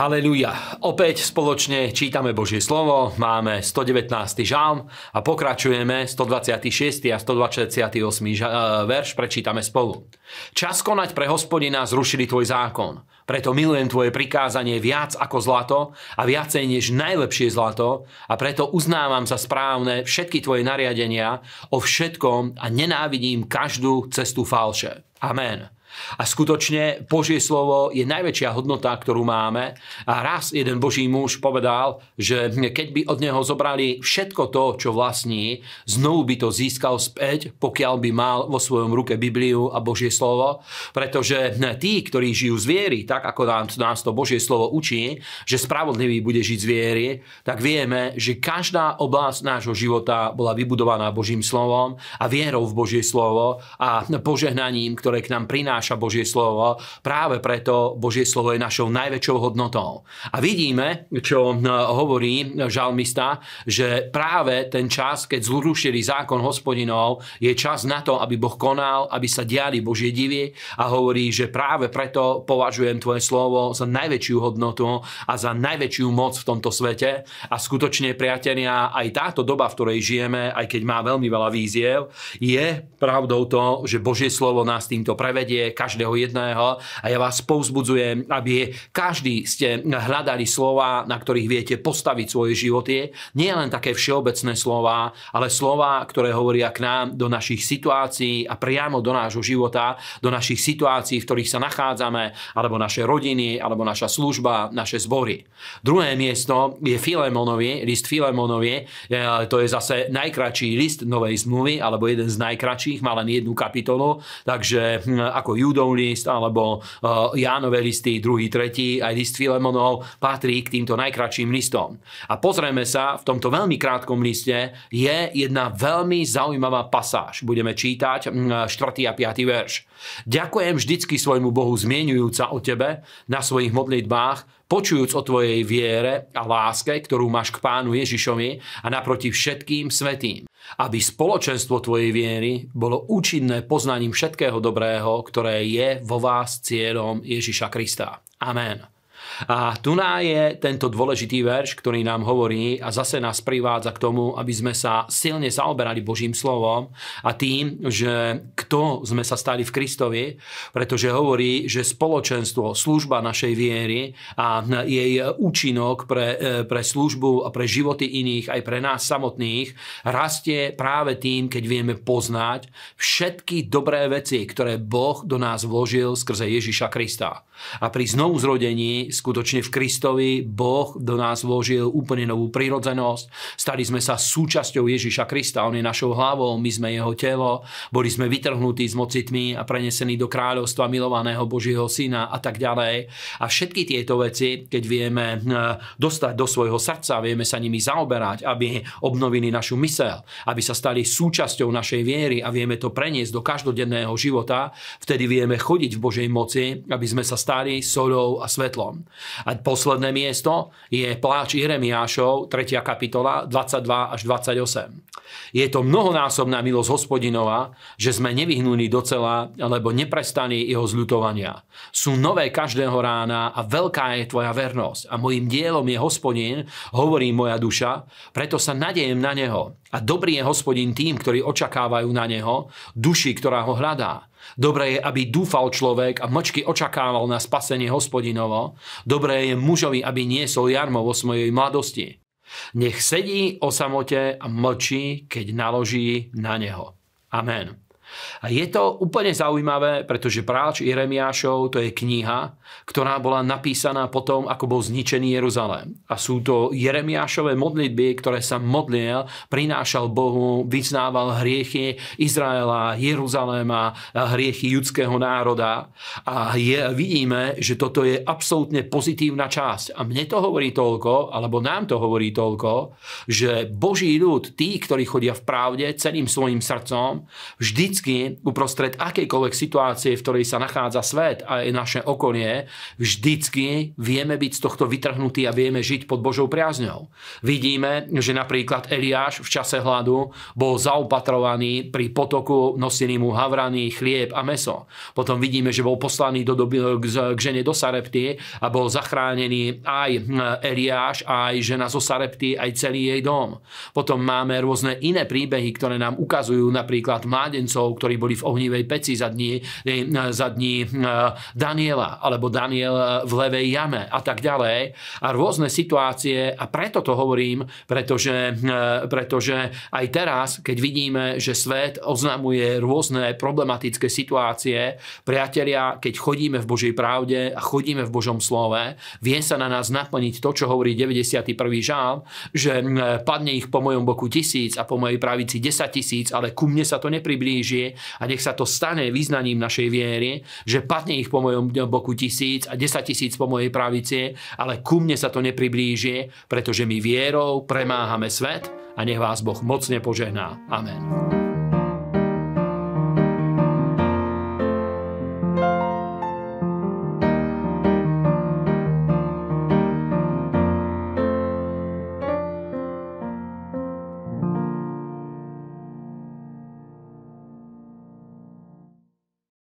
Haleluja. Opäť spoločne čítame Božie slovo, máme 119. žalm a pokračujeme 126. a 128. verš, prečítame spolu. Čas konať pre hospodina zrušili tvoj zákon, preto milujem tvoje prikázanie viac ako zlato a viacej než najlepšie zlato a preto uznávam za správne všetky tvoje nariadenia o všetkom a nenávidím každú cestu falše. Amen. A skutočne Božie slovo je najväčšia hodnota, ktorú máme. A raz jeden Boží muž povedal, že keď by od neho zobrali všetko to, čo vlastní, znovu by to získal späť, pokiaľ by mal vo svojom ruke Bibliu a Božie slovo. Pretože tí, ktorí žijú z viery, tak ako nás to Božie slovo učí, že spravodlivý bude žiť z viery, tak vieme, že každá oblasť nášho života bola vybudovaná Božím slovom a vierou v Božie slovo a požehnaním, ktoré k nám prináša prináša Božie slovo. Práve preto Božie slovo je našou najväčšou hodnotou. A vidíme, čo hm, hovorí žalmista, že práve ten čas, keď zrušili zákon hospodinov, je čas na to, aby Boh konal, aby sa diali Božie divy a hovorí, že práve preto považujem tvoje slovo za najväčšiu hodnotu a za najväčšiu moc v tomto svete. A skutočne, priatelia, aj táto doba, v ktorej žijeme, aj keď má veľmi veľa víziev, je pravdou to, že Božie slovo nás týmto prevedie, každého jedného a ja vás povzbudzujem, aby každý ste hľadali slova, na ktorých viete postaviť svoje životy. Nie len také všeobecné slova, ale slova, ktoré hovoria k nám do našich situácií a priamo do nášho života, do našich situácií, v ktorých sa nachádzame, alebo naše rodiny, alebo naša služba, naše zbory. Druhé miesto je Filemonovi, list Filemonovi, to je zase najkračší list Novej zmluvy, alebo jeden z najkračších, má len jednu kapitolu, takže hm, ako Júdov list alebo uh, Jánové listy, druhý, tretí, aj list Filemonov patrí k týmto najkračším listom. A pozrieme sa, v tomto veľmi krátkom liste je jedna veľmi zaujímavá pasáž. Budeme čítať 4. a 5. verš. Ďakujem vždycky svojmu Bohu zmienujúca o tebe na svojich modlitbách, počujúc o tvojej viere a láske, ktorú máš k pánu Ježišovi a naproti všetkým svetým aby spoločenstvo tvojej viery bolo účinné poznaním všetkého dobrého, ktoré je vo vás cieľom Ježiša Krista. Amen. A tu je tento dôležitý verš, ktorý nám hovorí a zase nás privádza k tomu, aby sme sa silne zaoberali Božím slovom a tým, že kto sme sa stali v Kristovi, pretože hovorí, že spoločenstvo, služba našej viery a jej účinok pre, pre službu a pre životy iných, aj pre nás samotných, rastie práve tým, keď vieme poznať všetky dobré veci, ktoré Boh do nás vložil skrze Ježiša Krista. A pri znovu zrodení skutočne v Kristovi Boh do nás vložil úplne novú prírodzenosť. Stali sme sa súčasťou Ježiša Krista. On je našou hlavou, my sme jeho telo. Boli sme vytrhnutí z moci tmy a prenesení do kráľovstva milovaného Božieho syna a tak ďalej. A všetky tieto veci, keď vieme eh, dostať do svojho srdca, vieme sa nimi zaoberať, aby obnovili našu mysel, aby sa stali súčasťou našej viery a vieme to preniesť do každodenného života, vtedy vieme chodiť v Božej moci, aby sme sa stali solou a svetlom. A posledné miesto je pláč Jeremiášov, 3. kapitola, 22 až 28. Je to mnohonásobná milosť hospodinova, že sme nevyhnuli docela, lebo neprestali jeho zľutovania. Sú nové každého rána a veľká je tvoja vernosť. A mojim dielom je hospodin, hovorí moja duša, preto sa nadejem na neho. A dobrý je hospodin tým, ktorí očakávajú na neho, duši, ktorá ho hľadá. Dobré je, aby dúfal človek a mlčky očakával na spasenie hospodinovo. Dobré je mužovi, aby niesol jarmo vo svojej mladosti. Nech sedí o samote a mlčí, keď naloží na neho. Amen. A je to úplne zaujímavé, pretože práč Jeremiášov to je kniha, ktorá bola napísaná potom, ako bol zničený Jeruzalém. A sú to Jeremiášové modlitby, ktoré sa modlil, prinášal Bohu, vyznával hriechy Izraela, Jeruzaléma, hriechy judského národa. A je, vidíme, že toto je absolútne pozitívna časť. A mne to hovorí toľko, alebo nám to hovorí toľko, že Boží ľud, tí, ktorí chodia v pravde celým svojim srdcom, vždy vždycky uprostred akejkoľvek situácie, v ktorej sa nachádza svet a je naše okolie, vždycky vieme byť z tohto vytrhnutí a vieme žiť pod Božou priazňou. Vidíme, že napríklad Eliáš v čase hladu bol zaopatrovaný pri potoku, nosili mu havraný chlieb a meso. Potom vidíme, že bol poslaný do doby, k žene do Sarepty a bol zachránený aj Eliáš, aj žena zo Sarepty, aj celý jej dom. Potom máme rôzne iné príbehy, ktoré nám ukazujú napríklad mládencov, ktorí boli v ohnivej peci za dní, za dní Daniela, alebo Daniel v levej jame a tak ďalej. A rôzne situácie, a preto to hovorím, pretože, pretože aj teraz, keď vidíme, že svet oznamuje rôzne problematické situácie, priatelia, keď chodíme v Božej pravde a chodíme v Božom slove, vie sa na nás naplniť to, čo hovorí 91. žál, že padne ich po mojom boku tisíc a po mojej pravici 10 tisíc, ale ku mne sa to nepriblíži a nech sa to stane význaním našej viery, že padne ich po mojom boku tisíc a 10 tisíc po mojej pravici, ale ku mne sa to nepriblíži, pretože my vierou premáhame svet a nech vás Boh mocne požehná. Amen.